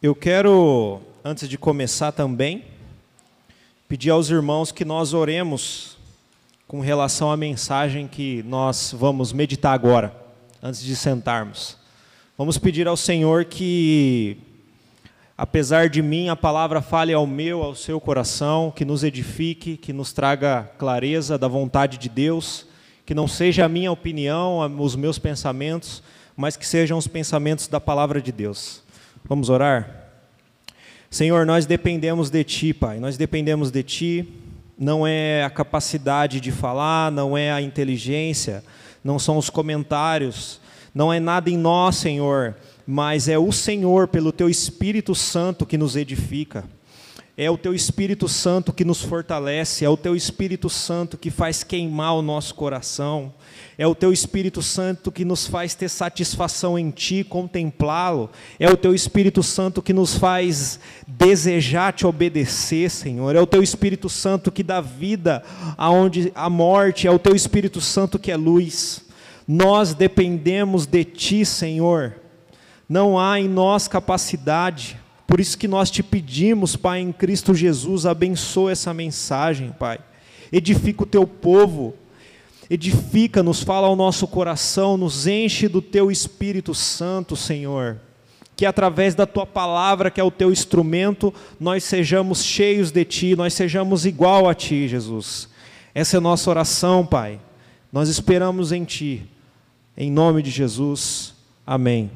Eu quero, antes de começar também, pedir aos irmãos que nós oremos com relação à mensagem que nós vamos meditar agora, antes de sentarmos. Vamos pedir ao Senhor que, apesar de mim, a palavra fale ao meu, ao seu coração, que nos edifique, que nos traga clareza da vontade de Deus, que não seja a minha opinião, os meus pensamentos, mas que sejam os pensamentos da palavra de Deus. Vamos orar? Senhor, nós dependemos de Ti, Pai, nós dependemos de Ti. Não é a capacidade de falar, não é a inteligência, não são os comentários, não é nada em nós, Senhor, mas é o Senhor, pelo Teu Espírito Santo, que nos edifica. É o Teu Espírito Santo que nos fortalece, é o Teu Espírito Santo que faz queimar o nosso coração, é o Teu Espírito Santo que nos faz ter satisfação em Ti, contemplá-lo, é o Teu Espírito Santo que nos faz desejar Te obedecer, Senhor, é o Teu Espírito Santo que dá vida aonde a morte, é o Teu Espírito Santo que é luz. Nós dependemos de Ti, Senhor, não há em nós capacidade, por isso que nós te pedimos, Pai, em Cristo Jesus, abençoa essa mensagem, Pai. Edifica o teu povo, edifica, nos fala ao nosso coração, nos enche do teu Espírito Santo, Senhor. Que através da tua palavra, que é o teu instrumento, nós sejamos cheios de ti, nós sejamos igual a ti, Jesus. Essa é a nossa oração, Pai. Nós esperamos em ti. Em nome de Jesus. Amém.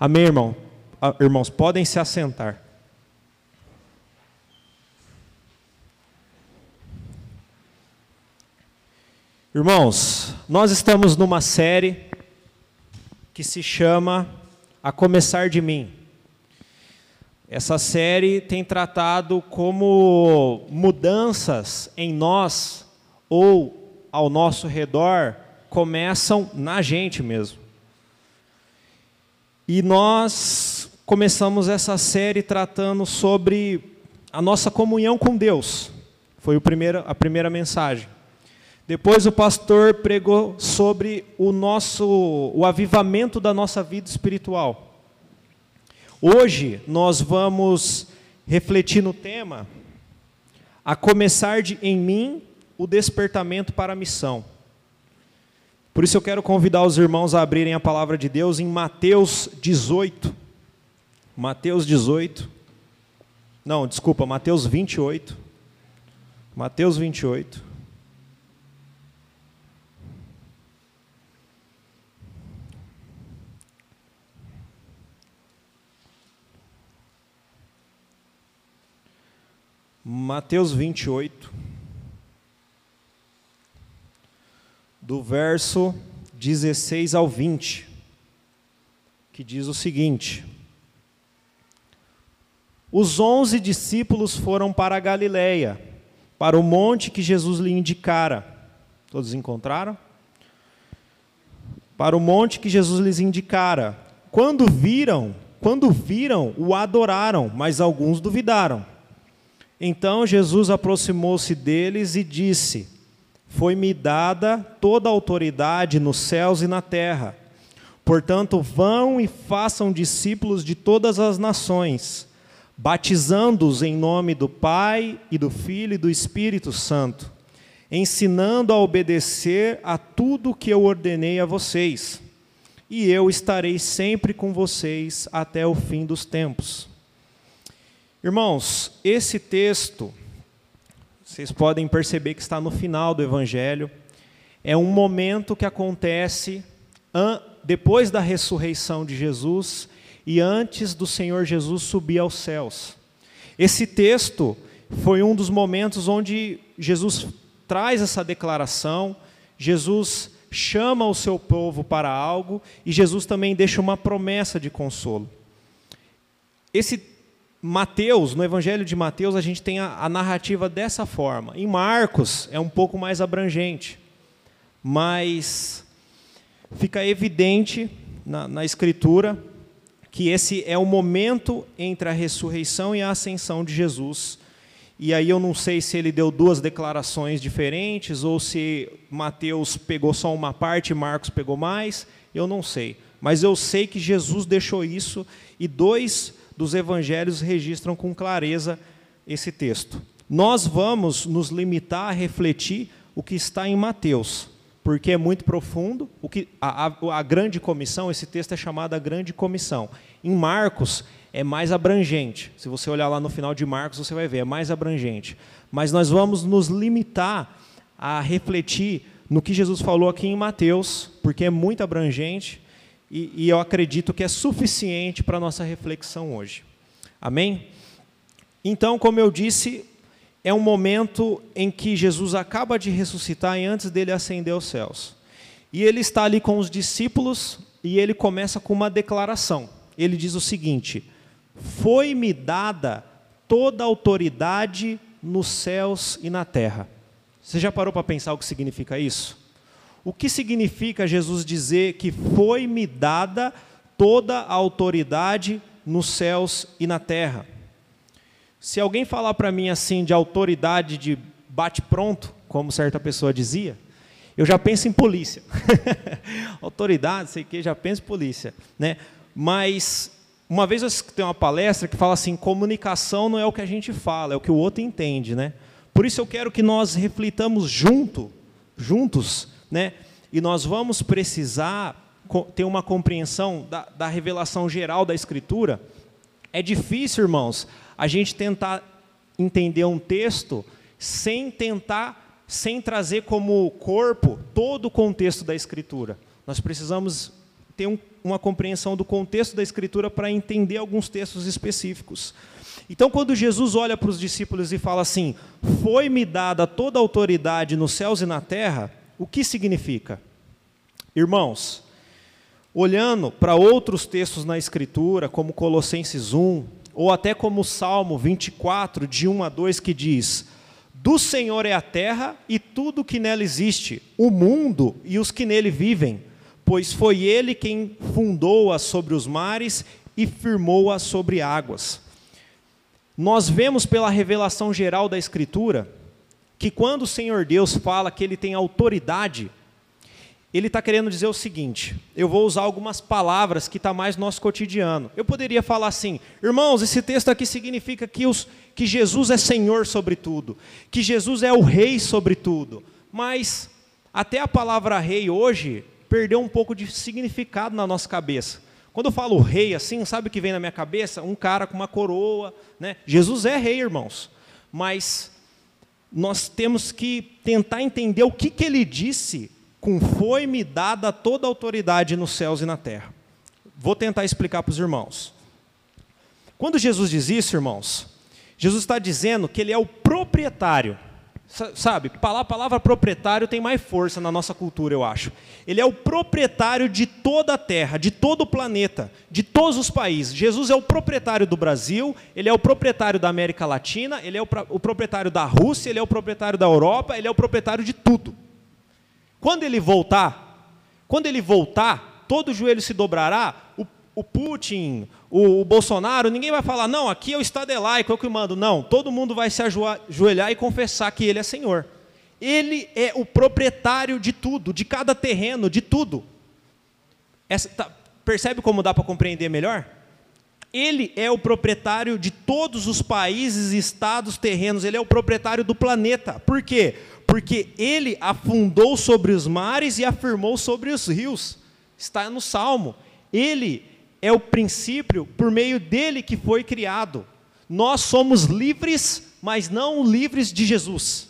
Amém, irmão. Ah, irmãos, podem se assentar. Irmãos, nós estamos numa série que se chama A Começar de Mim. Essa série tem tratado como mudanças em nós ou ao nosso redor começam na gente mesmo. E nós começamos essa série tratando sobre a nossa comunhão com Deus. Foi o primeiro, a primeira mensagem. Depois o pastor pregou sobre o nosso o avivamento da nossa vida espiritual. Hoje nós vamos refletir no tema a começar de em mim o despertamento para a missão. Por isso eu quero convidar os irmãos a abrirem a palavra de Deus em Mateus 18 Mateus 18. Não, desculpa, Mateus 28. Mateus 28. Mateus 28, do verso 16 ao 20, que diz o seguinte: os onze discípulos foram para a Galiléia, para o monte que Jesus lhe indicara. Todos encontraram? Para o monte que Jesus lhes indicara. Quando viram, quando viram, o adoraram, mas alguns duvidaram. Então Jesus aproximou-se deles e disse: Foi-me dada toda a autoridade nos céus e na terra. Portanto, vão e façam discípulos de todas as nações batizando-os em nome do Pai e do Filho e do Espírito Santo, ensinando a obedecer a tudo que eu ordenei a vocês. E eu estarei sempre com vocês até o fim dos tempos. Irmãos, esse texto, vocês podem perceber que está no final do Evangelho, é um momento que acontece depois da ressurreição de Jesus e antes do Senhor Jesus subir aos céus. Esse texto foi um dos momentos onde Jesus traz essa declaração, Jesus chama o seu povo para algo e Jesus também deixa uma promessa de consolo. Esse Mateus, no Evangelho de Mateus, a gente tem a, a narrativa dessa forma. Em Marcos é um pouco mais abrangente, mas fica evidente na, na Escritura que esse é o momento entre a ressurreição e a ascensão de Jesus. E aí eu não sei se ele deu duas declarações diferentes ou se Mateus pegou só uma parte e Marcos pegou mais, eu não sei. Mas eu sei que Jesus deixou isso e dois dos evangelhos registram com clareza esse texto. Nós vamos nos limitar a refletir o que está em Mateus, porque é muito profundo. O que a, a, a grande comissão, esse texto é chamado a grande comissão. Em Marcos é mais abrangente. Se você olhar lá no final de Marcos, você vai ver, é mais abrangente. Mas nós vamos nos limitar a refletir no que Jesus falou aqui em Mateus, porque é muito abrangente e, e eu acredito que é suficiente para a nossa reflexão hoje. Amém? Então, como eu disse, é um momento em que Jesus acaba de ressuscitar e antes dele ascender aos céus. E ele está ali com os discípulos e ele começa com uma declaração. Ele diz o seguinte: Foi-me dada toda a autoridade nos céus e na terra. Você já parou para pensar o que significa isso? O que significa Jesus dizer que foi-me dada toda a autoridade nos céus e na terra? Se alguém falar para mim assim de autoridade de bate-pronto, como certa pessoa dizia, eu já penso em polícia. autoridade, sei que, já penso em polícia. Né? Mas uma vez eu escutei uma palestra que fala assim: comunicação não é o que a gente fala, é o que o outro entende. Né? Por isso eu quero que nós reflitamos junto, juntos, né? E nós vamos precisar ter uma compreensão da, da revelação geral da Escritura. É difícil, irmãos, a gente tentar entender um texto sem tentar, sem trazer como corpo todo o contexto da Escritura. Nós precisamos ter um, uma compreensão do contexto da Escritura para entender alguns textos específicos. Então, quando Jesus olha para os discípulos e fala assim: Foi-me dada toda a autoridade nos céus e na terra, o que significa? Irmãos, olhando para outros textos na Escritura, como Colossenses 1, ou até como Salmo 24, de 1 a 2, que diz: Do Senhor é a terra e tudo que nela existe, o mundo e os que nele vivem, pois foi ele quem fundou-a sobre os mares e firmou-a sobre águas nós vemos pela revelação geral da Escritura que quando o Senhor Deus fala que Ele tem autoridade, Ele está querendo dizer o seguinte: eu vou usar algumas palavras que está mais no nosso cotidiano. Eu poderia falar assim, irmãos, esse texto aqui significa que, os, que Jesus é Senhor sobre tudo, que Jesus é o Rei sobre tudo. Mas até a palavra rei hoje perdeu um pouco de significado na nossa cabeça. Quando eu falo rei assim, sabe o que vem na minha cabeça? Um cara com uma coroa. Né? Jesus é rei, irmãos. Mas nós temos que tentar entender o que, que ele disse com foi-me dada toda a autoridade nos céus e na terra. Vou tentar explicar para os irmãos. Quando Jesus diz isso, irmãos, Jesus está dizendo que ele é o proprietário Sabe, a palavra proprietário tem mais força na nossa cultura, eu acho. Ele é o proprietário de toda a terra, de todo o planeta, de todos os países. Jesus é o proprietário do Brasil, ele é o proprietário da América Latina, ele é o, o proprietário da Rússia, ele é o proprietário da Europa, ele é o proprietário de tudo. Quando ele voltar, quando ele voltar, todo joelho se dobrará, o o Putin, o, o, Bolsonaro, ninguém vai falar, não, aqui é o Estado é laico, é o que mando. Não, todo mundo vai se ajoelhar e confessar que ele é Senhor. Ele é o proprietário de tudo, de cada terreno, de tudo. Essa, tá, percebe como dá para compreender melhor? Ele é o proprietário de todos os países, estados, terrenos, ele é o proprietário do planeta. Por quê? Porque ele afundou sobre os mares e afirmou sobre os rios. Está no Salmo. Ele é o princípio por meio dele que foi criado. Nós somos livres, mas não livres de Jesus.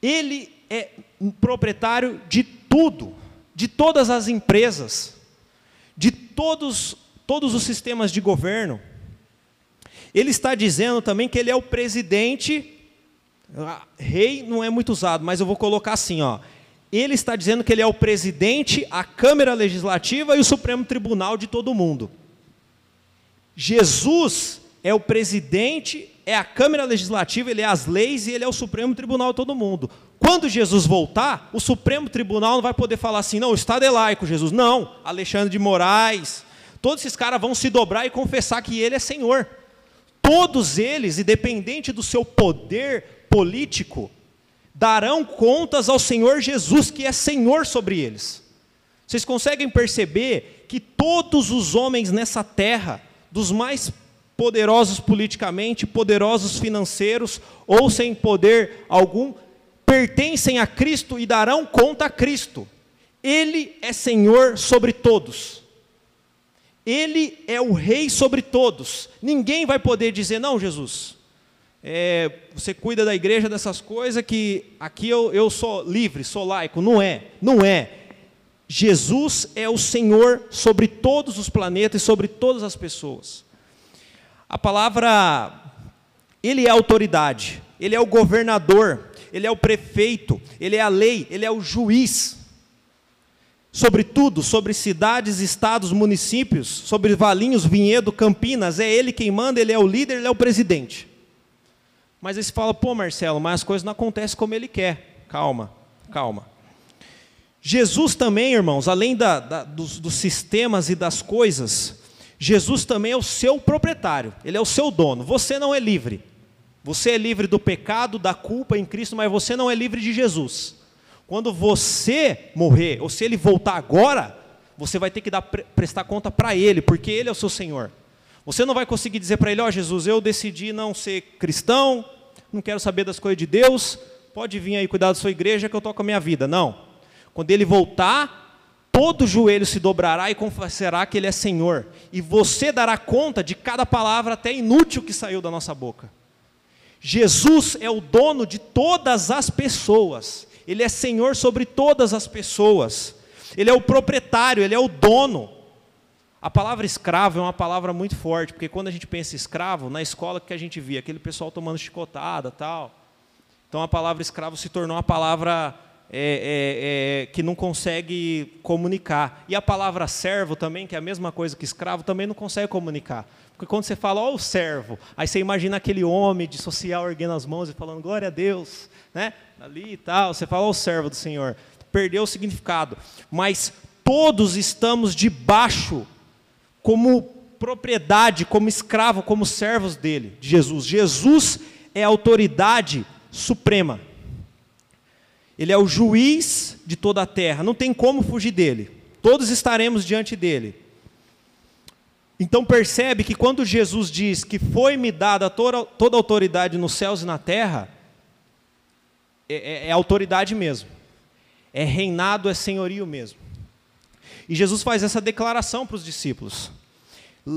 Ele é proprietário de tudo, de todas as empresas, de todos, todos os sistemas de governo. Ele está dizendo também que ele é o presidente. Ah, rei não é muito usado, mas eu vou colocar assim, ó ele está dizendo que ele é o presidente, a Câmara Legislativa e o Supremo Tribunal de todo mundo. Jesus é o presidente, é a Câmara Legislativa, ele é as leis e ele é o Supremo Tribunal de todo mundo. Quando Jesus voltar, o Supremo Tribunal não vai poder falar assim, não, o Estado é laico, Jesus. Não, Alexandre de Moraes, todos esses caras vão se dobrar e confessar que ele é Senhor. Todos eles, independente do seu poder político, darão contas ao Senhor Jesus, que é Senhor sobre eles. Vocês conseguem perceber que todos os homens nessa terra, dos mais poderosos politicamente, poderosos financeiros ou sem poder algum, pertencem a Cristo e darão conta a Cristo. Ele é Senhor sobre todos. Ele é o Rei sobre todos. Ninguém vai poder dizer, não, Jesus, é, você cuida da igreja dessas coisas que aqui eu, eu sou livre, sou laico. Não é, não é. Jesus é o Senhor sobre todos os planetas e sobre todas as pessoas. A palavra, Ele é autoridade, Ele é o governador, Ele é o prefeito, Ele é a lei, Ele é o juiz sobre tudo, sobre cidades, estados, municípios, sobre Valinhos, Vinhedo, Campinas, é ele quem manda, ele é o líder, ele é o presidente. Mas aí você fala, pô Marcelo, mas as coisas não acontecem como ele quer. Calma, calma. Jesus também, irmãos, além da, da, dos, dos sistemas e das coisas, Jesus também é o seu proprietário, ele é o seu dono. Você não é livre. Você é livre do pecado, da culpa em Cristo, mas você não é livre de Jesus. Quando você morrer, ou se ele voltar agora, você vai ter que dar, prestar conta para ele, porque ele é o seu Senhor. Você não vai conseguir dizer para ele: Ó oh, Jesus, eu decidi não ser cristão, não quero saber das coisas de Deus, pode vir aí cuidar da sua igreja que eu toco a minha vida. Não. Quando ele voltar, todo joelho se dobrará e confessará que ele é Senhor. E você dará conta de cada palavra, até inútil, que saiu da nossa boca. Jesus é o dono de todas as pessoas. Ele é senhor sobre todas as pessoas. Ele é o proprietário, ele é o dono. A palavra escravo é uma palavra muito forte, porque quando a gente pensa escravo, na escola que a gente via, aquele pessoal tomando chicotada tal. Então a palavra escravo se tornou uma palavra é, é, é, que não consegue comunicar. E a palavra servo também, que é a mesma coisa que escravo, também não consegue comunicar. Porque quando você fala, ó, o servo, aí você imagina aquele homem de social erguendo as mãos e falando, glória a Deus, né? Ali e tal, você fala, ó, o servo do Senhor. Perdeu o significado. Mas todos estamos debaixo, como propriedade, como escravo, como servos dele, de Jesus. Jesus é a autoridade suprema. Ele é o juiz de toda a terra, não tem como fugir dele. Todos estaremos diante dele. Então percebe que quando Jesus diz que foi-me dada toda, toda a autoridade nos céus e na terra, é, é, é autoridade mesmo. É reinado, é senhorio mesmo. E Jesus faz essa declaração para os discípulos.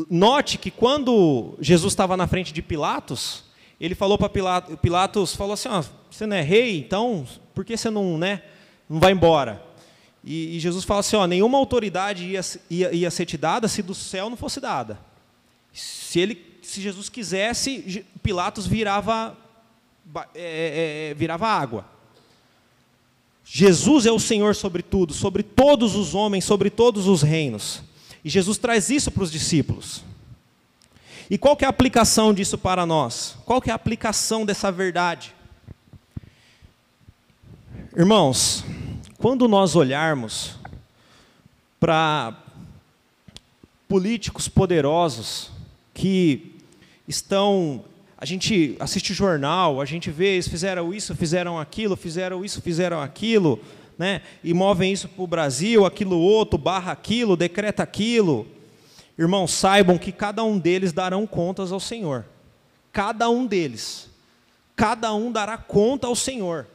Note que quando Jesus estava na frente de Pilatos, ele falou para Pilatos, Pilatos falou assim, ó, você não é rei, então por que você não, né, não vai embora? E, e Jesus fala assim: ó, nenhuma autoridade ia, ia, ia ser te dada se do céu não fosse dada. Se, ele, se Jesus quisesse, Pilatos virava, é, é, é, virava água. Jesus é o Senhor sobre tudo, sobre todos os homens, sobre todos os reinos. E Jesus traz isso para os discípulos. E qual que é a aplicação disso para nós? Qual que é a aplicação dessa verdade? Irmãos, quando nós olharmos para políticos poderosos que estão. A gente assiste jornal, a gente vê, eles fizeram isso, fizeram aquilo, fizeram isso, fizeram aquilo, né? e movem isso para o Brasil, aquilo outro, barra aquilo, decreta aquilo. Irmãos, saibam que cada um deles darão contas ao Senhor. Cada um deles. Cada um dará conta ao Senhor.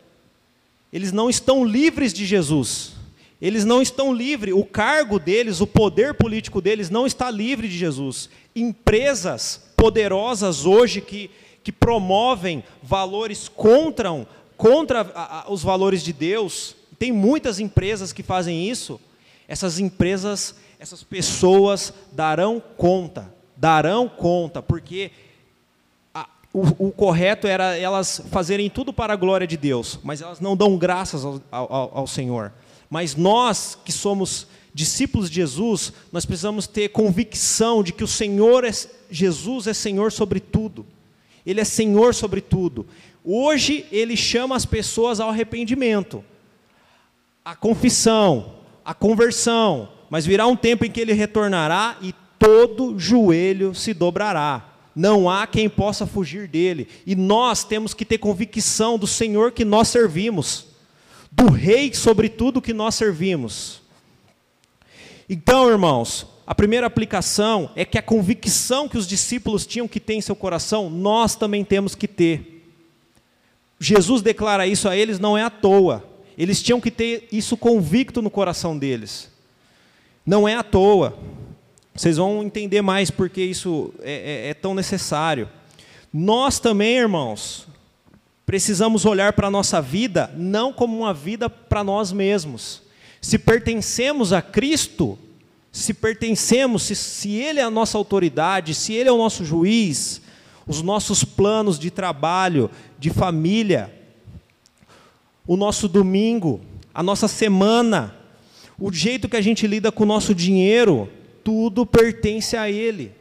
Eles não estão livres de Jesus. Eles não estão livres, o cargo deles, o poder político deles não está livre de Jesus. Empresas poderosas hoje que, que promovem valores contra, contra a, a, os valores de Deus, tem muitas empresas que fazem isso. Essas empresas, essas pessoas darão conta, darão conta, porque o, o, correto era elas fazerem tudo para a glória de Deus, mas elas não dão graças ao, ao, ao Senhor. Mas nós que somos discípulos de Jesus, nós precisamos ter convicção de que o Senhor é, Jesus é Senhor sobre tudo. Ele é Senhor sobre tudo. Hoje ele chama as pessoas ao arrependimento, à confissão, à conversão, mas virá um tempo em que ele retornará e todo joelho se dobrará não há quem possa fugir dele. E nós temos que ter convicção do Senhor que nós servimos, do Rei sobre tudo que nós servimos. Então, irmãos, A primeira aplicação é que a convicção que os discípulos tinham que ter em seu coração, nós também temos que ter. Jesus declara isso a eles não é à toa. Eles tinham que ter isso convicto no coração deles. Não é à toa. Vocês vão entender mais porque isso é, é, é tão necessário. Nós também, irmãos, precisamos olhar para a nossa vida não como uma vida para nós mesmos. Se pertencemos a Cristo, se pertencemos, se, se Ele é a nossa autoridade, se Ele é o nosso juiz, os nossos planos de trabalho, de família, o nosso domingo, a nossa semana, o jeito que a gente lida com o nosso dinheiro, tudo pertence a Ele.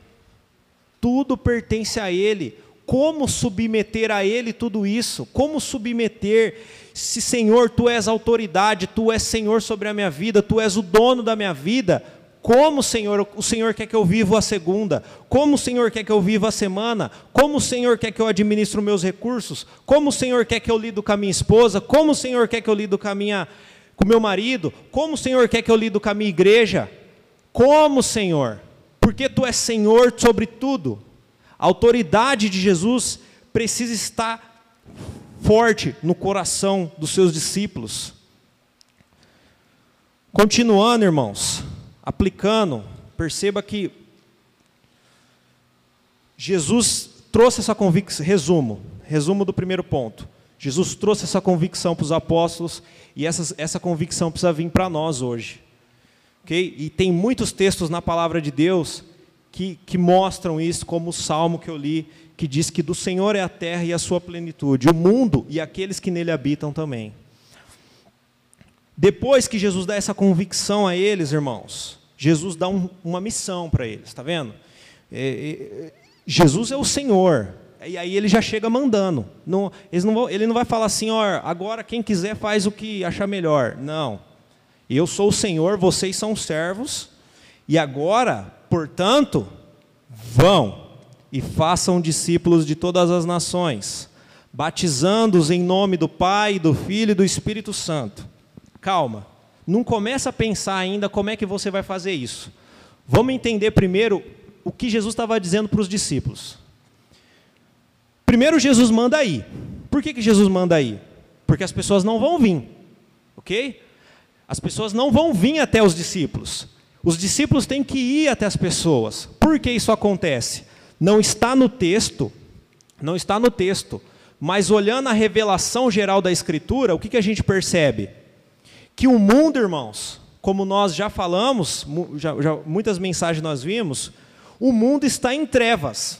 Tudo pertence a Ele. Como submeter a Ele tudo isso? Como submeter? Se, Senhor, Tu és autoridade, Tu és Senhor sobre a minha vida, Tu és o dono da minha vida, como, Senhor, o Senhor quer que eu viva a segunda? Como o Senhor quer que eu viva a semana? Como o Senhor quer que eu administre os meus recursos? Como o Senhor quer que eu lido com a minha esposa? Como o Senhor quer que eu lido com a minha com o meu marido? Como o Senhor quer que eu lido com a minha igreja? Como, Senhor? Porque tu és Senhor sobre tudo. A autoridade de Jesus precisa estar forte no coração dos seus discípulos. Continuando, irmãos, aplicando, perceba que Jesus trouxe essa convicção, resumo, resumo do primeiro ponto. Jesus trouxe essa convicção para os apóstolos e essa, essa convicção precisa vir para nós hoje. Okay? E tem muitos textos na palavra de Deus que, que mostram isso, como o salmo que eu li, que diz que do Senhor é a terra e a sua plenitude, o mundo e aqueles que nele habitam também. Depois que Jesus dá essa convicção a eles, irmãos, Jesus dá um, uma missão para eles, está vendo? É, é, Jesus é o Senhor, e aí ele já chega mandando. Não, não vão, ele não vai falar assim, ó, agora quem quiser faz o que achar melhor. Não. Eu sou o Senhor, vocês são servos, e agora, portanto, vão e façam discípulos de todas as nações, batizando-os em nome do Pai, do Filho e do Espírito Santo. Calma, não começa a pensar ainda como é que você vai fazer isso. Vamos entender primeiro o que Jesus estava dizendo para os discípulos. Primeiro Jesus manda ir. Por que, que Jesus manda ir? Porque as pessoas não vão vir. Ok? As pessoas não vão vir até os discípulos. Os discípulos têm que ir até as pessoas. Por que isso acontece? Não está no texto, não está no texto, mas olhando a revelação geral da Escritura, o que, que a gente percebe? que o mundo, irmãos, como nós já falamos, já, já, muitas mensagens nós vimos, o mundo está em trevas.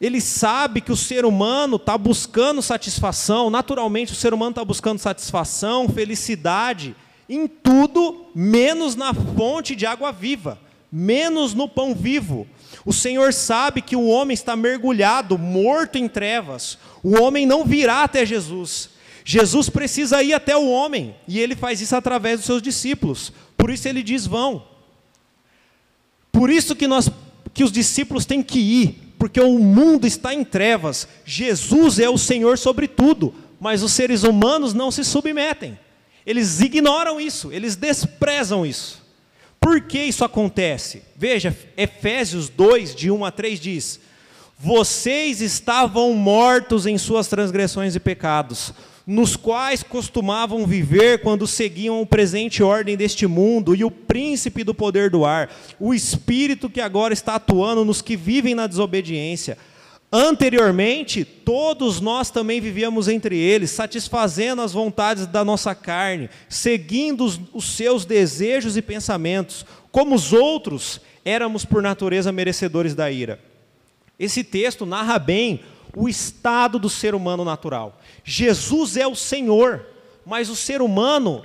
Ele sabe que o ser humano está buscando satisfação, naturalmente o ser humano está buscando satisfação, felicidade, em tudo, menos na fonte de água viva, menos no pão vivo. O Senhor sabe que o homem está mergulhado, morto em trevas. O homem não virá até Jesus. Jesus precisa ir até o homem, e ele faz isso através dos seus discípulos. Por isso ele diz: vão. Por isso que nós que os discípulos têm que ir, porque o mundo está em trevas. Jesus é o Senhor sobre tudo, mas os seres humanos não se submetem. Eles ignoram isso, eles desprezam isso. Por que isso acontece? Veja, Efésios 2, de 1 a 3 diz: Vocês estavam mortos em suas transgressões e pecados nos quais costumavam viver quando seguiam o presente ordem deste mundo e o príncipe do poder do ar, o espírito que agora está atuando nos que vivem na desobediência. Anteriormente, todos nós também vivíamos entre eles, satisfazendo as vontades da nossa carne, seguindo os, os seus desejos e pensamentos. Como os outros, éramos por natureza merecedores da ira. Esse texto narra bem o estado do ser humano natural. Jesus é o Senhor, mas o ser humano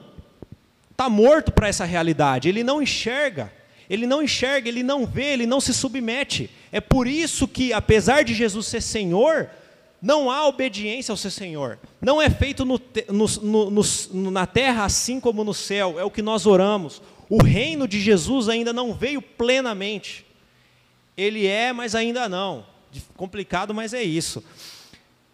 está morto para essa realidade, ele não enxerga, ele não enxerga, ele não vê, ele não se submete. É por isso que, apesar de Jesus ser Senhor, não há obediência ao ser Senhor. Não é feito no, no, no, na terra assim como no céu, é o que nós oramos. O reino de Jesus ainda não veio plenamente. Ele é, mas ainda não complicado, mas é isso.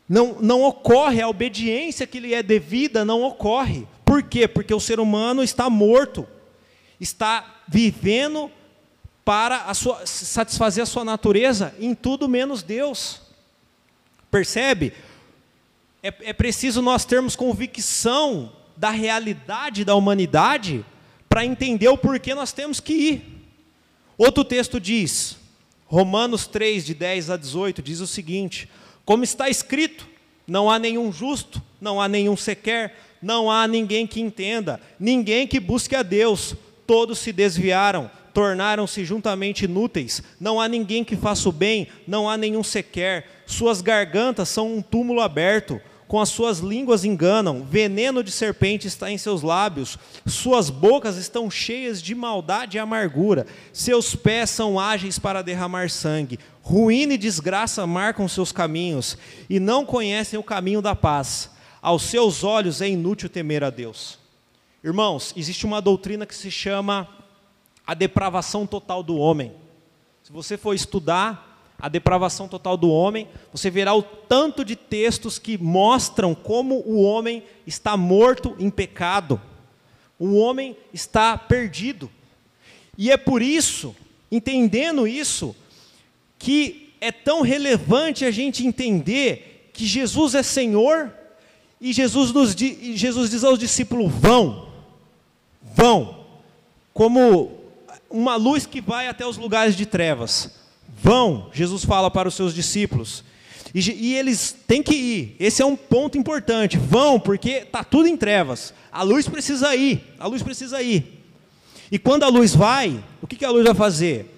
Não, não ocorre, a obediência que lhe é devida não ocorre. Por quê? Porque o ser humano está morto, está vivendo para a sua, satisfazer a sua natureza em tudo menos Deus. Percebe? É, é preciso nós termos convicção da realidade da humanidade para entender o porquê nós temos que ir. Outro texto diz, Romanos 3, de 10 a 18, diz o seguinte: Como está escrito, não há nenhum justo, não há nenhum sequer, não há ninguém que entenda, ninguém que busque a Deus, todos se desviaram, tornaram-se juntamente inúteis, não há ninguém que faça o bem, não há nenhum sequer, suas gargantas são um túmulo aberto, com as suas línguas enganam, veneno de serpente está em seus lábios, suas bocas estão cheias de maldade e amargura, seus pés são ágeis para derramar sangue, ruína e desgraça marcam seus caminhos, e não conhecem o caminho da paz. Aos seus olhos é inútil temer a Deus. Irmãos, existe uma doutrina que se chama a depravação total do homem. Se você for estudar a depravação total do homem, você verá o tanto de textos que mostram como o homem está morto em pecado. O homem está perdido. E é por isso, entendendo isso, que é tão relevante a gente entender que Jesus é Senhor e Jesus, nos, Jesus diz aos discípulos: vão, vão, como uma luz que vai até os lugares de trevas. Vão, Jesus fala para os seus discípulos. E, e, eles têm que ir. Esse é um ponto importante. Vão, porque está tudo em trevas. A luz precisa ir. A luz precisa ir. E quando a luz vai, o que, que a luz vai fazer?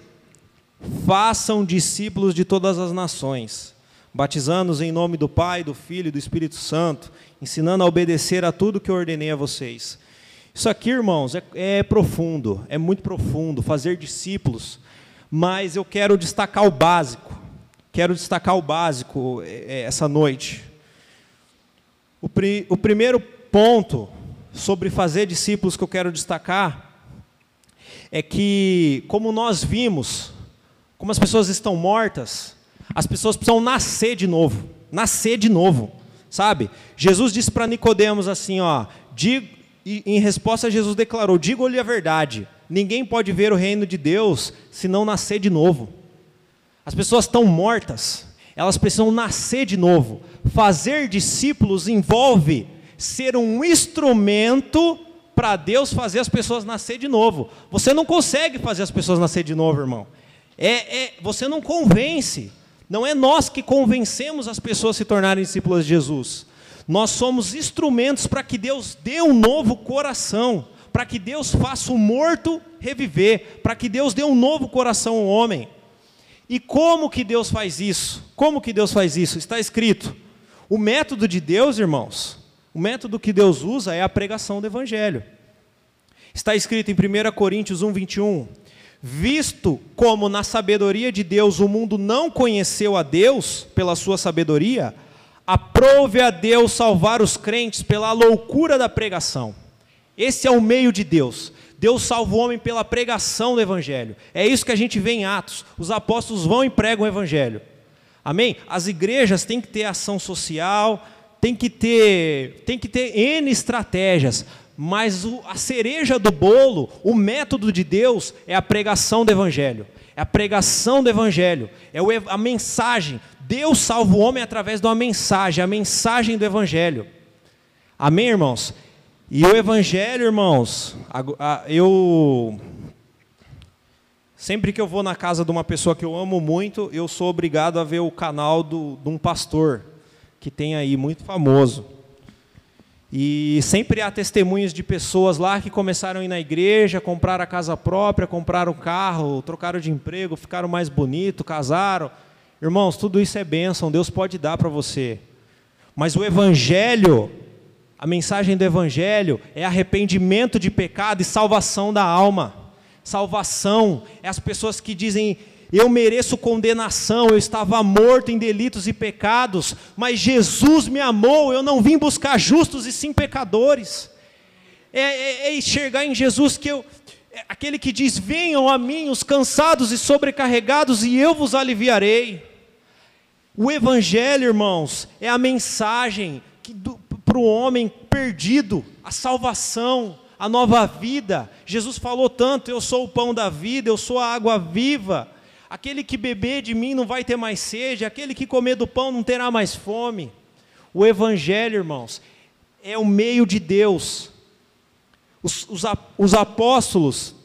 Façam discípulos de todas as nações, batizando-os em nome do Pai, do Filho e do Espírito Santo, ensinando a obedecer a tudo que ordenei a vocês. Isso aqui, irmãos, é, é profundo, é muito profundo. Fazer discípulos mas eu quero destacar o básico. Quero destacar o básico é, é, essa noite. O, pri, o primeiro ponto sobre fazer discípulos que eu quero destacar é que, como nós vimos, como as pessoas estão mortas, as pessoas precisam nascer de novo, nascer de novo, sabe? Jesus disse para Nicodemos assim, ó, digo, e em resposta Jesus declarou: digo-lhe a verdade ninguém pode ver o reino de Deus se não nascer de novo. As pessoas estão mortas, elas precisam nascer de novo. Fazer discípulos envolve ser um instrumento para Deus fazer as pessoas nascer de novo. Você não consegue fazer as pessoas nascer de novo, irmão. É, é, você não convence. Não é nós que convencemos as pessoas a se tornarem discípulas de Jesus. Nós somos instrumentos para que Deus dê um novo coração para que Deus faça o morto reviver, para que Deus dê um novo coração ao homem. E como que Deus faz isso? Como que Deus faz isso? Está escrito. O método de Deus, irmãos, o método que Deus usa é a pregação do evangelho. Está escrito em 1 Coríntios 1, 21. Visto como na sabedoria de Deus o mundo não conheceu a Deus pela sua sabedoria, aprove a Deus salvar os crentes pela loucura da pregação. Esse é o meio de Deus. Deus salva o homem pela pregação do Evangelho. É isso que a gente vê em Atos. Os apóstolos vão e pregam o Evangelho. Amém? As igrejas têm que ter ação social, tem que ter, tem que ter N estratégias, mas o, a cereja do bolo, o método de Deus é a pregação do Evangelho. É a pregação do Evangelho, é a mensagem. Deus salva o homem através de uma mensagem, a mensagem do Evangelho. Amém, irmãos? E o Evangelho, irmãos, eu. Sempre que eu vou na casa de uma pessoa que eu amo muito, eu sou obrigado a ver o canal do, de um pastor, que tem aí, muito famoso. E sempre há testemunhos de pessoas lá que começaram a ir na igreja, compraram a casa própria, compraram carro, trocaram de emprego, ficaram mais bonitos, casaram. Irmãos, tudo isso é bênção, Deus pode dar para você. Mas o Evangelho a mensagem do Evangelho é arrependimento de pecado e salvação da alma. Salvação é as pessoas que dizem: Eu mereço condenação, eu estava morto em delitos e pecados, mas Jesus me amou, eu não vim buscar justos e sim pecadores. É, é, é enxergar em Jesus que eu, é aquele que diz: Venham a mim os cansados e sobrecarregados, e eu vos aliviarei. O Evangelho, irmãos, é a mensagem para o homem perdido, a salvação, a nova vida. Jesus falou tanto: Eu sou o pão da vida, eu sou a água viva. Aquele que beber de mim não vai ter mais sede, aquele que comer do pão não terá mais fome. O Evangelho, irmãos, é o meio de Deus. Os, os, os apóstolos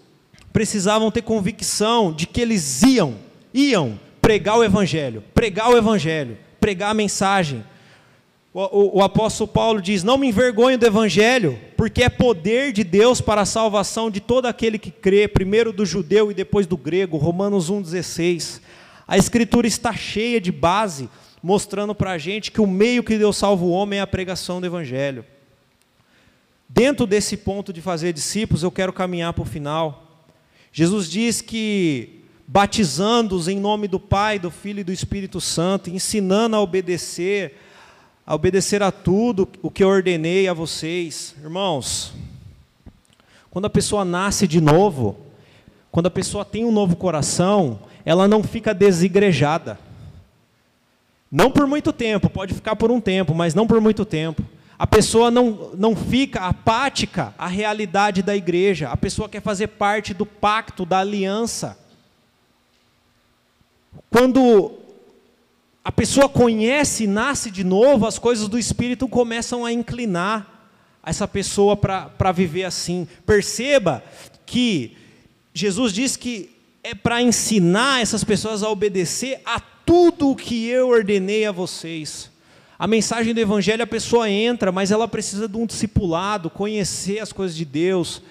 precisavam ter convicção de que eles iam, iam pregar o Evangelho, pregar o Evangelho, pregar a mensagem. O, o, o, apóstolo Paulo diz: Não me envergonho do Evangelho, porque é poder de Deus para a salvação de todo aquele que crê, primeiro do judeu e depois do grego. Romanos 1,16. A Escritura está cheia de base, mostrando para a gente que o meio que Deus salva o homem é a pregação do Evangelho. Dentro desse ponto de fazer discípulos, eu quero caminhar para o final. Jesus diz que batizando-os em nome do Pai, do Filho e do Espírito Santo, ensinando a obedecer, a obedecer a tudo o que eu ordenei a vocês. Irmãos, quando a pessoa nasce de novo, quando a pessoa tem um novo coração, ela não fica desigrejada. Não por muito tempo, pode ficar por um tempo, mas não por muito tempo. A pessoa não, não fica apática à realidade da igreja, a pessoa quer fazer parte do pacto, da aliança. Quando a pessoa conhece, nasce de novo, as coisas do Espírito começam a inclinar essa pessoa para viver assim. Perceba que Jesus diz que é para ensinar essas pessoas a obedecer a tudo o que eu ordenei a vocês. A mensagem do Evangelho, a pessoa entra, mas ela precisa de um discipulado, conhecer as coisas de Deus.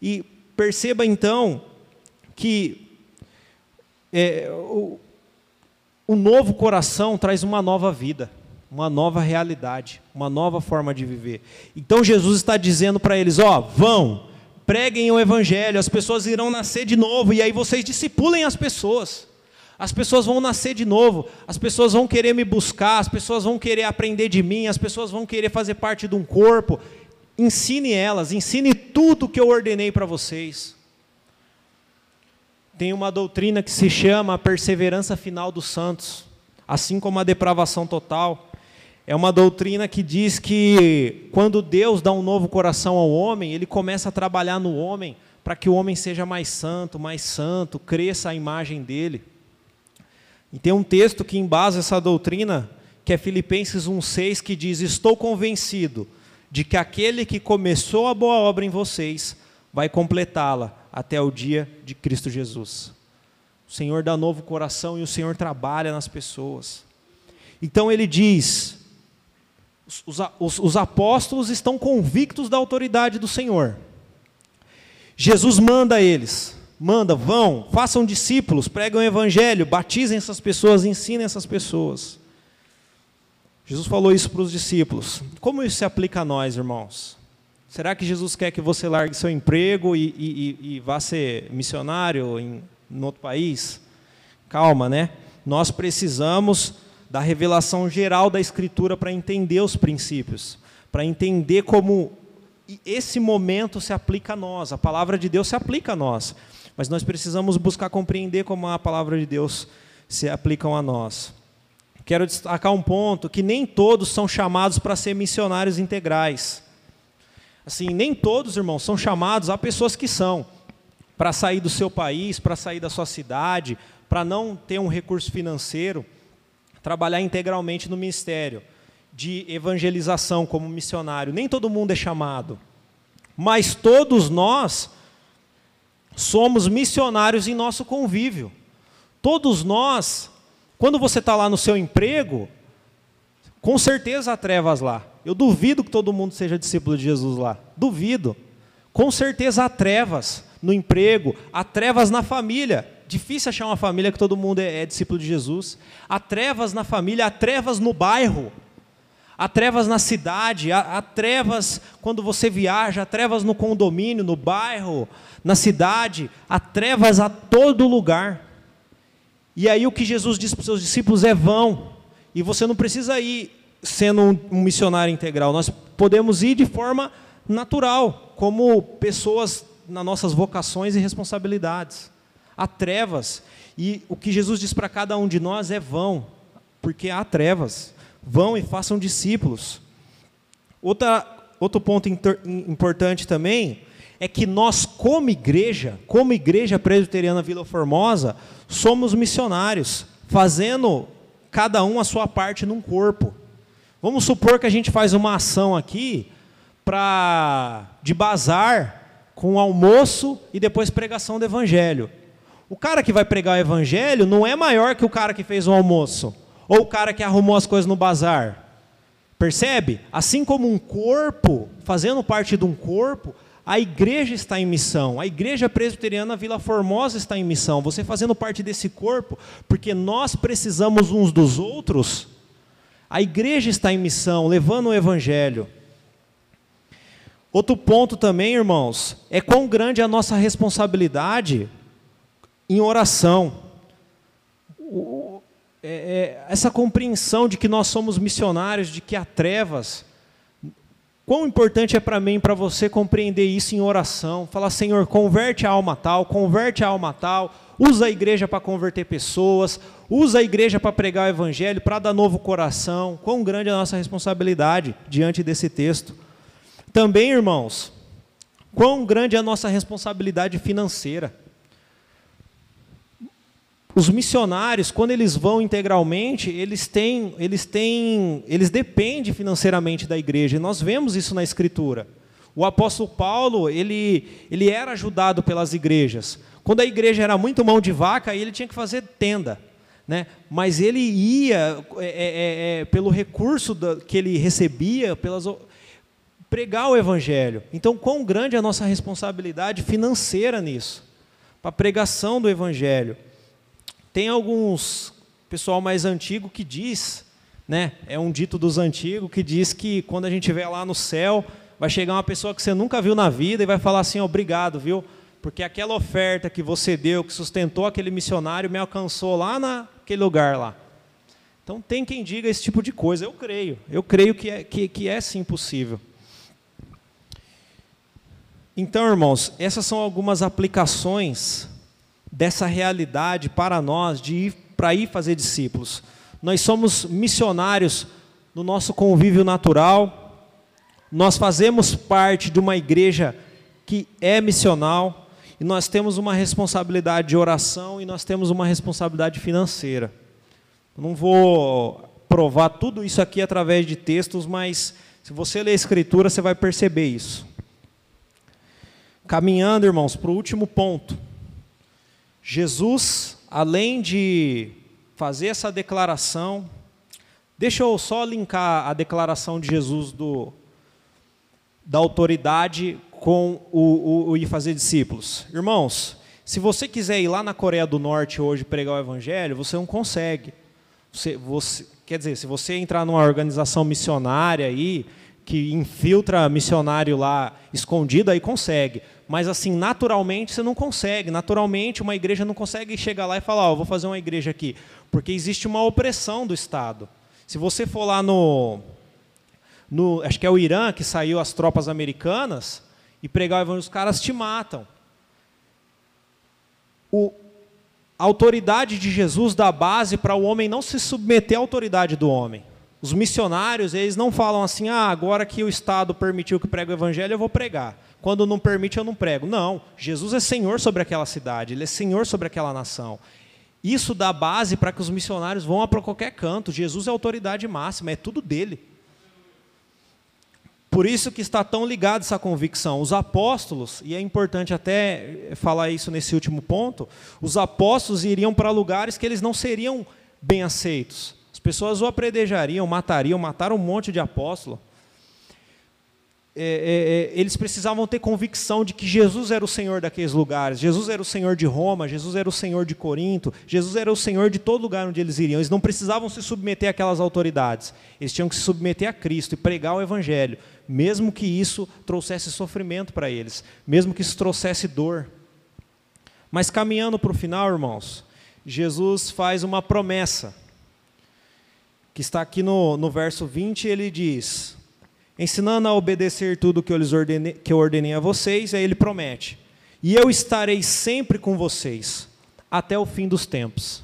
E perceba então que é, o, o novo coração traz uma nova vida, uma nova realidade, uma nova forma de viver. Então Jesus está dizendo para eles: ó, vão, preguem o Evangelho, as pessoas irão nascer de novo, e aí vocês discipulem as pessoas. As pessoas vão nascer de novo, as pessoas vão querer me buscar, as pessoas vão querer aprender de mim, as pessoas vão querer fazer parte de um corpo. Ensine elas, ensine tudo que eu ordenei para vocês. Tem uma doutrina que se chama a perseverança final dos santos, assim como a depravação total. É uma doutrina que diz que quando Deus dá um novo coração ao homem, ele começa a trabalhar no homem para que o homem seja mais santo, mais santo, cresça a imagem dele. E tem um texto que embasa essa doutrina, que é Filipenses 1,6, que diz: Estou convencido de que aquele que começou a boa obra em vocês vai completá-la até o dia de Cristo Jesus. O Senhor dá novo coração e o Senhor trabalha nas pessoas. Então ele diz: os, os, os apóstolos estão convictos da autoridade do Senhor. Jesus manda eles, manda, vão, façam discípulos, pregam o evangelho, batizem essas pessoas, ensinem essas pessoas. Jesus falou isso para os discípulos. Como isso se aplica a nós, irmãos? Será que Jesus quer que você largue seu emprego e, e, e vá ser missionário em, em outro país? Calma, né? Nós precisamos da revelação geral da Escritura para entender os princípios, para entender como esse momento se aplica a nós, a palavra de Deus se aplica a nós mas nós precisamos buscar compreender como a palavra de Deus se aplica a nós. Quero destacar um ponto que nem todos são chamados para ser missionários integrais. Assim, nem todos, irmãos, são chamados a pessoas que são para sair do seu país, para sair da sua cidade, para não ter um recurso financeiro, trabalhar integralmente no ministério de evangelização como missionário. Nem todo mundo é chamado. Mas todos nós somos missionários em nosso convívio. Todos nós, quando você está lá no seu emprego, com certeza há trevas lá. Eu duvido que todo mundo seja discípulo de Jesus lá. Duvido. Com certeza há trevas no emprego, há trevas na família. Difícil achar uma família que todo mundo é, é discípulo de Jesus. Há trevas na família, há trevas no bairro. Há trevas na cidade, há, há, trevas quando você viaja, há trevas no condomínio, no bairro, na cidade, há trevas a todo lugar. E aí o que Jesus disse para os seus discípulos é vão. E você não precisa ir sendo um, missionário integral. Nós podemos ir de forma natural, como pessoas nas nossas vocações e responsabilidades. Há trevas. E o que Jesus diz para cada um de nós é vão, porque há trevas. Vão e façam discípulos. Outra, outro ponto importante também é que nós, como igreja, como igreja presbiteriana Vila Formosa, somos missionários, fazendo cada um a sua parte num corpo. Vamos supor que a gente faz uma ação aqui para de bazar com almoço e depois pregação do evangelho. O cara que vai pregar o evangelho não é maior que o cara que fez o almoço ou o cara que arrumou as coisas no bazar. Percebe? Assim como um corpo, fazendo parte de um corpo, a igreja está em missão. A igreja presbiteriana Vila Formosa está em missão. Você fazendo parte desse corpo, porque nós precisamos uns dos outros. A igreja está em missão, levando o evangelho. Outro ponto também, irmãos, é quão grande é a nossa responsabilidade em oração. O, é, é, essa compreensão de que nós somos missionários, de que há trevas. Quão importante é para mim, para você compreender isso em oração? Falar, Senhor, converte a alma tal, converte a alma tal, usa a igreja para converter pessoas, usa a igreja para pregar o evangelho, para dar novo coração. Quão grande é a nossa responsabilidade diante desse texto. Também, irmãos, quão grande é a nossa responsabilidade financeira. Os missionários, quando eles vão integralmente, eles têm, eles têm, eles dependem financeiramente da igreja. E nós vemos isso na escritura. O apóstolo Paulo, ele, ele era ajudado pelas igrejas. Quando a igreja era muito mão de vaca, ele tinha que fazer tenda. Né? Mas ele ia é, é, é, é pelo recurso da, que ele recebia, pelas, pregar o Evangelho. Então, quão grande é a nossa responsabilidade financeira nisso, para a pregação do Evangelho. Tem alguns pessoal mais antigo que diz, né, é um dito dos antigos, que diz que quando a gente estiver lá no céu, vai chegar uma pessoa que você nunca viu na vida e vai falar assim: obrigado, viu? Porque aquela oferta que você deu, que sustentou aquele missionário, me alcançou lá naquele lugar lá. Então tem quem diga esse tipo de coisa. Eu creio, eu creio que é, que, que é sim possível. Então, irmãos, essas são algumas aplicações dessa realidade para nós de ir para ir fazer discípulos. Nós somos missionários no nosso convívio natural. Nós fazemos parte de uma igreja que é missional e nós temos uma responsabilidade de oração e nós temos uma responsabilidade financeira. não vou provar tudo isso aqui através de textos, mas se você ler a escritura, você vai perceber isso. Caminhando, irmãos, para o último ponto. Jesus, além de fazer essa declaração, deixa eu só linkar a declaração de Jesus do, da autoridade com o, o, o ir fazer discípulos. Irmãos, se você quiser ir lá na Coreia do Norte hoje pregar o Evangelho, você não consegue. Você, você, quer dizer, se você entrar numa organização missionária aí, que infiltra missionário lá escondido, aí consegue mas assim, naturalmente você não consegue. Naturalmente, uma igreja não consegue chegar lá e falar, oh, vou fazer uma igreja aqui, porque existe uma opressão do Estado. Se você for lá no, no acho que é o Irã que saiu as tropas americanas e pregar o evangelho, os caras te matam. O, a autoridade de Jesus dá base para o homem não se submeter à autoridade do homem. Os missionários, eles não falam assim, ah, agora que o Estado permitiu que pregue o evangelho, eu vou pregar quando não permite eu não prego. Não, Jesus é Senhor sobre aquela cidade, Ele é Senhor sobre aquela nação. Isso dá base para que os missionários vão para qualquer canto. Jesus é autoridade máxima, é tudo dele. Por isso que está tão ligado essa convicção. Os apóstolos, e é importante até falar isso nesse último ponto, os apóstolos iriam para lugares que eles não seriam bem aceitos. As pessoas o apredejariam, matariam, mataram um monte de apóstolos é, é, é, eles precisavam ter convicção de que Jesus era o Senhor daqueles lugares, Jesus era o Senhor de Roma, Jesus era o Senhor de Corinto, Jesus era o Senhor de todo lugar onde eles iriam. Eles não precisavam se submeter àquelas autoridades, eles tinham que se submeter a Cristo e pregar o Evangelho, mesmo que isso trouxesse sofrimento para eles, mesmo que isso trouxesse dor. Mas caminhando para o final, irmãos, Jesus faz uma promessa, que está aqui no, no verso 20, ele diz ensinando a obedecer tudo que eu, lhes ordenei, que eu ordenei a vocês, aí ele promete: E eu estarei sempre com vocês, até o fim dos tempos.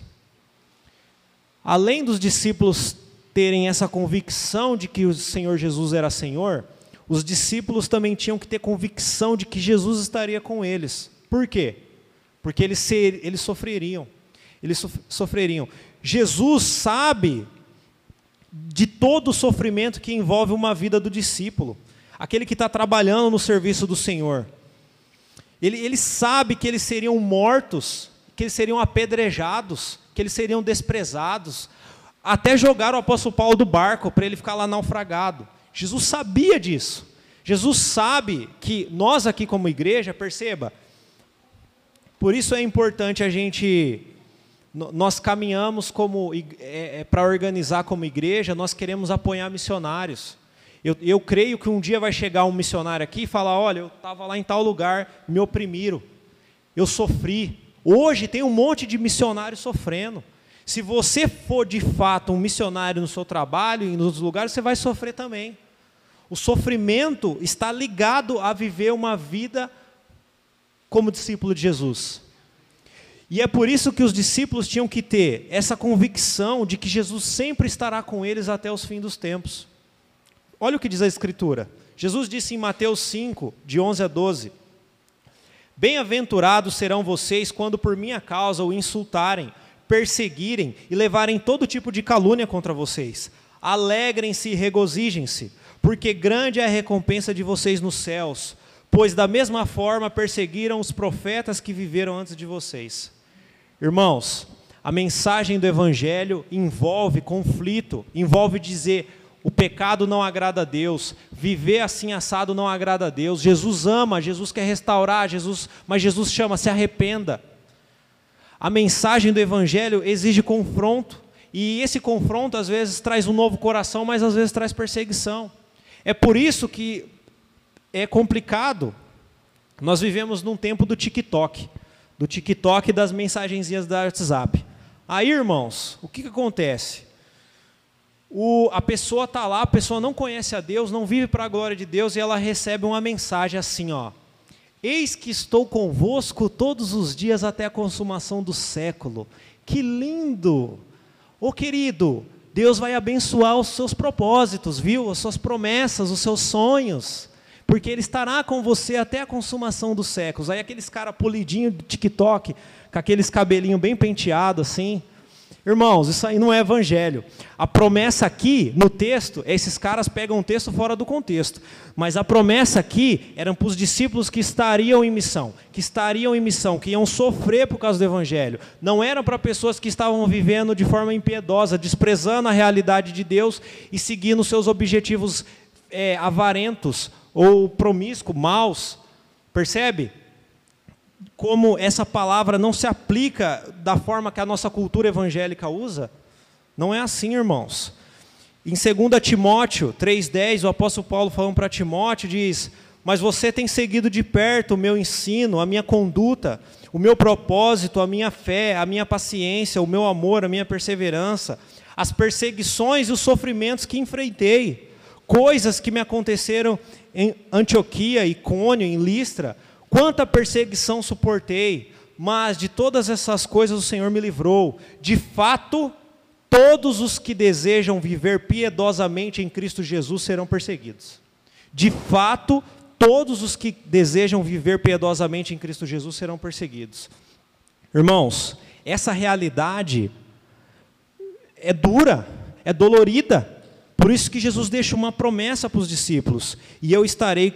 Além dos discípulos terem essa convicção de que o Senhor Jesus era Senhor, os discípulos também tinham que ter convicção de que Jesus estaria com eles. Por quê? Porque eles, ser, eles sofreriam. Eles sofreriam. Jesus sabe de todo o sofrimento que envolve uma vida do discípulo, aquele que está trabalhando no serviço do Senhor. Ele, ele sabe que eles seriam mortos, que eles seriam apedrejados, que eles seriam desprezados, até jogar o apóstolo Paulo do barco para ele ficar lá naufragado. Jesus sabia disso. Jesus sabe que nós aqui como igreja, perceba, por isso é importante a gente nós caminhamos como é, é, para organizar como igreja, nós queremos apoiar missionários. Eu, eu creio que um dia vai chegar um missionário aqui e falar: olha, eu estava lá em tal lugar, me oprimiram, eu sofri. Hoje tem um monte de missionários sofrendo. Se você for de fato um missionário no seu trabalho e nos lugares, você vai sofrer também. O sofrimento está ligado a viver uma vida como discípulo de Jesus. E é por isso que os discípulos tinham que ter essa convicção de que Jesus sempre estará com eles até os fins dos tempos. Olha o que diz a Escritura. Jesus disse em Mateus 5, de 11 a 12: Bem-aventurados serão vocês quando por minha causa o insultarem, perseguirem e levarem todo tipo de calúnia contra vocês. Alegrem-se e regozijem-se, porque grande é a recompensa de vocês nos céus, pois da mesma forma perseguiram os profetas que viveram antes de vocês. Irmãos, a mensagem do Evangelho envolve conflito, envolve dizer o pecado não agrada a Deus, viver assim assado não agrada a Deus. Jesus ama, Jesus quer restaurar, Jesus, mas Jesus chama, se arrependa. A mensagem do Evangelho exige confronto, e esse confronto às vezes traz um novo coração, mas às vezes traz perseguição. É por isso que é complicado. Nós vivemos num tempo do TikTok do TikTok e das mensagenzinhas da WhatsApp. Aí, irmãos, o que, que acontece? O, a pessoa está lá, a pessoa não conhece a Deus, não vive para a glória de Deus e ela recebe uma mensagem assim, ó. Eis que estou convosco todos os dias até a consumação do século. Que lindo! Ô querido, Deus vai abençoar os seus propósitos, viu? As suas promessas, os seus sonhos porque ele estará com você até a consumação dos séculos. Aí aqueles cara polidinho de TikTok, com aqueles cabelinho bem penteado assim. Irmãos, isso aí não é evangelho. A promessa aqui no texto, esses caras pegam o texto fora do contexto. Mas a promessa aqui eram para os discípulos que estariam em missão, que estariam em missão, que iam sofrer por causa do evangelho. Não eram para pessoas que estavam vivendo de forma impiedosa, desprezando a realidade de Deus e seguindo seus objetivos é, avarentos ou promíscuo, maus. Percebe? Como essa palavra não se aplica da forma que a nossa cultura evangélica usa? Não é assim, irmãos. Em 2 Timóteo 3,10, o apóstolo Paulo falando para Timóteo, diz: Mas você tem seguido de perto o meu ensino, a minha conduta, o meu propósito, a minha fé, a minha paciência, o meu amor, a minha perseverança, as perseguições e os sofrimentos que enfrentei, coisas que me aconteceram em Antioquia, Icônio, em Listra, quanta perseguição suportei, mas de todas essas coisas o Senhor me livrou. De fato, todos os que desejam viver piedosamente em Cristo Jesus serão perseguidos. De fato, todos os que desejam viver piedosamente em Cristo Jesus serão perseguidos. Irmãos, essa realidade é dura, é dolorida. Por isso que Jesus deixa uma promessa para os discípulos: e eu estarei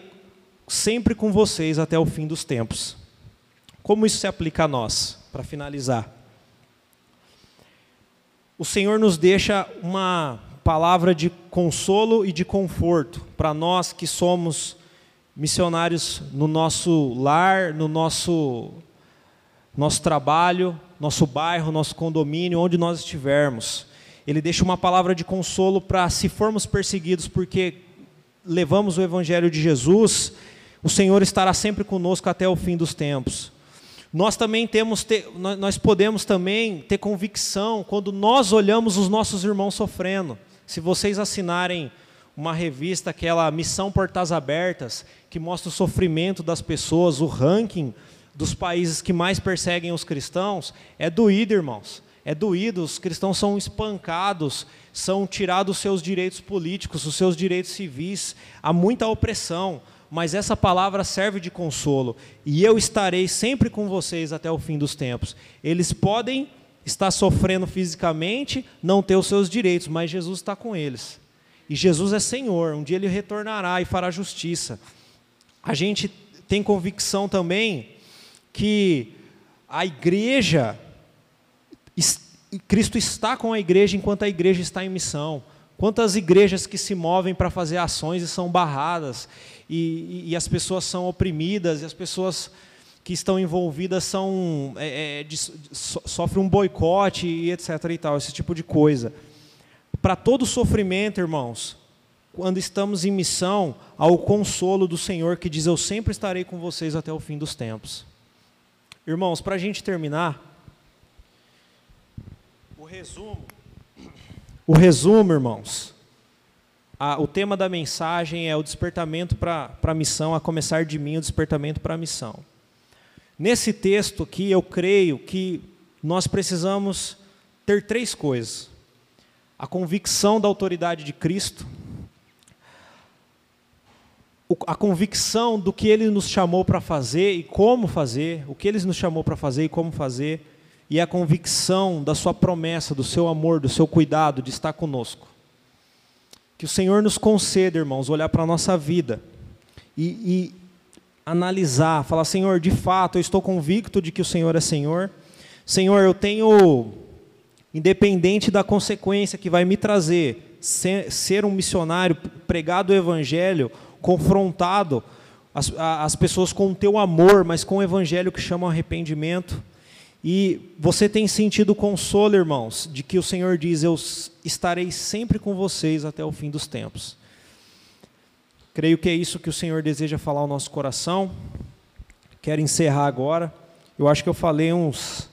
sempre com vocês até o fim dos tempos. Como isso se aplica a nós? Para finalizar, o Senhor nos deixa uma palavra de consolo e de conforto para nós que somos missionários no nosso lar, no nosso nosso trabalho, nosso bairro, nosso condomínio, onde nós estivermos ele deixa uma palavra de consolo para se formos perseguidos porque levamos o evangelho de Jesus, o Senhor estará sempre conosco até o fim dos tempos. Nós também temos nós podemos também ter convicção quando nós olhamos os nossos irmãos sofrendo. Se vocês assinarem uma revista, aquela Missão Portas Abertas, que mostra o sofrimento das pessoas, o ranking dos países que mais perseguem os cristãos, é doído, irmãos é doído, os cristãos são espancados, são tirados os seus direitos políticos, os seus direitos civis, há muita opressão, mas essa palavra serve de consolo, e eu estarei sempre com vocês até o fim dos tempos. Eles podem estar sofrendo fisicamente, não ter os seus direitos, mas Jesus está com eles. E Jesus é Senhor, um dia ele retornará e fará justiça. A gente tem convicção também que a igreja Cristo está com a igreja enquanto a igreja está em missão. Quantas igrejas que se movem para fazer ações e são barradas, e, e, e, as pessoas são oprimidas, e as pessoas que estão envolvidas são é, é, de, so, sofrem um boicote e etc. e tal, esse tipo de coisa. Para todo sofrimento, irmãos, quando estamos em missão, ao consolo do Senhor que diz: Eu sempre estarei com vocês até o fim dos tempos. Irmãos, para a gente terminar, o resumo. O resumo, irmãos. A, o tema da mensagem é o despertamento para a missão, a começar de mim, o despertamento para a missão. Nesse texto aqui, eu creio que nós precisamos ter três coisas: a convicção da autoridade de Cristo, a convicção do que Ele nos chamou para fazer e como fazer, o que Ele nos chamou para fazer e como fazer, e a convicção da Sua promessa, do Seu amor, do Seu cuidado de estar conosco. Que o Senhor nos conceda, irmãos, olhar para a nossa vida e, e analisar, falar: Senhor, de fato, eu estou convicto de que o Senhor é Senhor. Senhor, eu tenho, independente da consequência que vai me trazer, ser um missionário, pregado o Evangelho, confrontado as, as pessoas com o teu amor, mas com o Evangelho que chama arrependimento. E você tem sentido consolo, irmãos, de que o Senhor diz: Eu estarei sempre com vocês até o fim dos tempos. Creio que é isso que o Senhor deseja falar ao nosso coração. Quero encerrar agora. Eu acho que eu falei uns,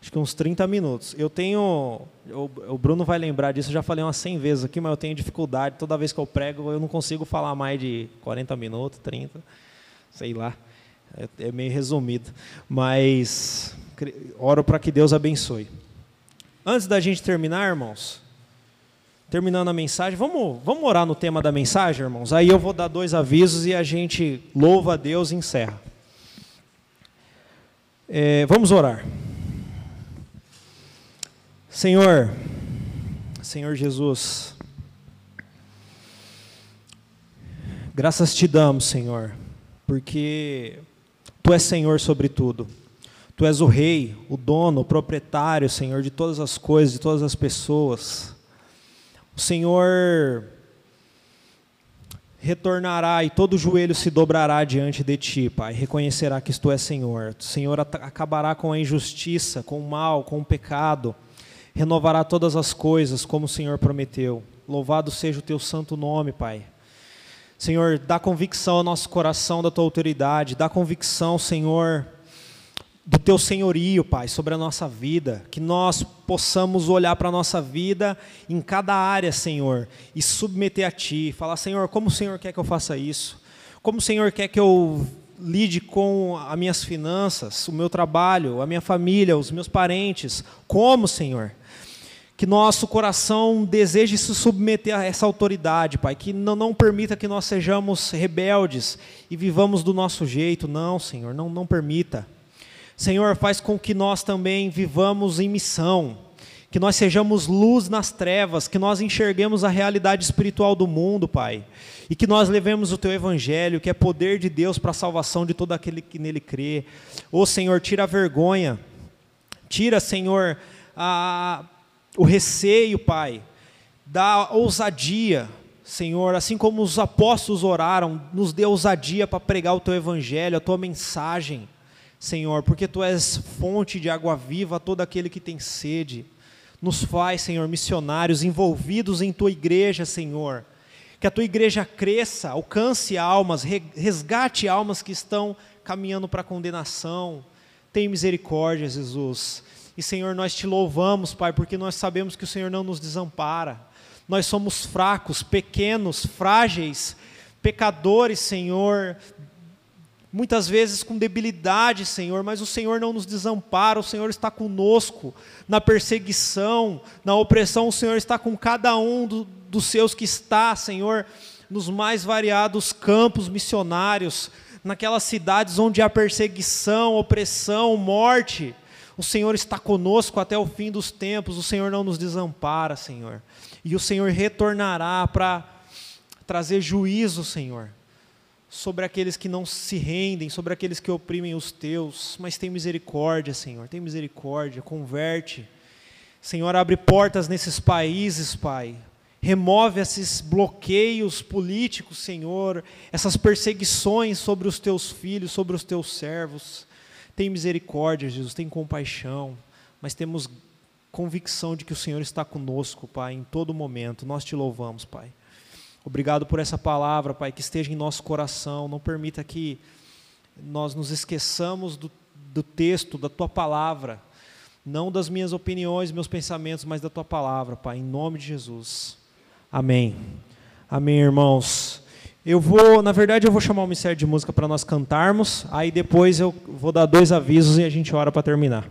acho que uns 30 minutos. Eu tenho, o, Bruno vai lembrar disso, eu já falei umas 100 vezes aqui, mas eu tenho dificuldade. Toda vez que eu prego, eu não consigo falar mais de 40 minutos, 30, sei lá. É, é meio resumido. Mas oro para que Deus abençoe. Antes da gente terminar, irmãos, terminando a mensagem, vamos, vamos orar no tema da mensagem, irmãos? Aí eu vou dar dois avisos e a gente louva a Deus e encerra. É, vamos orar. Senhor, Senhor Jesus, graças te damos, Senhor, porque Tu és Senhor sobre tudo. Tu és o rei, o dono, o proprietário, Senhor, de todas as coisas, de todas as pessoas. O Senhor retornará e todo joelho se dobrará diante de ti, Pai, reconhecerá que tu és Senhor. O Senhor acabará com a injustiça, com o mal, com o pecado, renovará todas as coisas como o Senhor prometeu. Louvado seja o teu santo nome, Pai. Senhor, dá convicção ao nosso coração da tua autoridade, dá convicção, Senhor, do teu senhorio, Pai, sobre a nossa vida, que nós possamos olhar para a nossa vida em cada área, Senhor, e submeter a Ti, falar, Senhor, como o Senhor quer que eu faça isso? Como o Senhor quer que eu lide com as minhas finanças, o meu trabalho, a minha família, os meus parentes? Como, Senhor? Que nosso coração deseje se submeter a essa autoridade, Pai, que não, não permita que nós sejamos rebeldes e vivamos do nosso jeito, não, Senhor, não, não permita. Senhor, faz com que nós também vivamos em missão, que nós sejamos luz nas trevas, que nós enxerguemos a realidade espiritual do mundo, Pai, e que nós levemos o Teu Evangelho, que é poder de Deus para a salvação de todo aquele que nele crê. Ô Senhor, tira a vergonha, tira, Senhor, a, o receio, Pai, da ousadia, Senhor, assim como os apóstolos oraram, nos dê ousadia para pregar o Teu Evangelho, a Tua mensagem. Senhor, porque tu és fonte de água viva a todo aquele que tem sede. Nos faz, Senhor, missionários envolvidos em tua igreja, Senhor. Que a tua igreja cresça, alcance almas, resgate almas que estão caminhando para a condenação. Tem misericórdia, Jesus. E, Senhor, nós te louvamos, Pai, porque nós sabemos que o Senhor não nos desampara. Nós somos fracos, pequenos, frágeis, pecadores, Senhor, muitas vezes com debilidade, Senhor, mas o Senhor não nos desampara, o Senhor está conosco na perseguição, na opressão, o Senhor está com cada um do, dos seus que está, Senhor, nos mais variados campos missionários, naquelas cidades onde há perseguição, opressão, morte. O Senhor está conosco até o fim dos tempos, o Senhor não nos desampara, Senhor. E o Senhor retornará para trazer juízo, Senhor, sobre aqueles que não se rendem, sobre aqueles que oprimem os teus. Mas tem misericórdia, Senhor, tem misericórdia, converte. Senhor, abre portas nesses países, Pai. Remove esses bloqueios políticos, Senhor, essas perseguições sobre os teus filhos, sobre os teus servos. Tem misericórdia, Jesus, tem compaixão, mas temos convicção de que o Senhor está conosco, Pai, em todo momento. Nós te louvamos, Pai. Obrigado por essa palavra, Pai, que esteja em nosso coração. Não permita que nós nos esqueçamos do, do texto, da tua palavra. Não das minhas opiniões, meus pensamentos, mas da tua palavra, Pai, em nome de Jesus. Amém. Amém, irmãos. Eu vou, na verdade, eu vou chamar o Ministério de Música para nós cantarmos, aí depois eu vou dar dois avisos e a gente ora para terminar.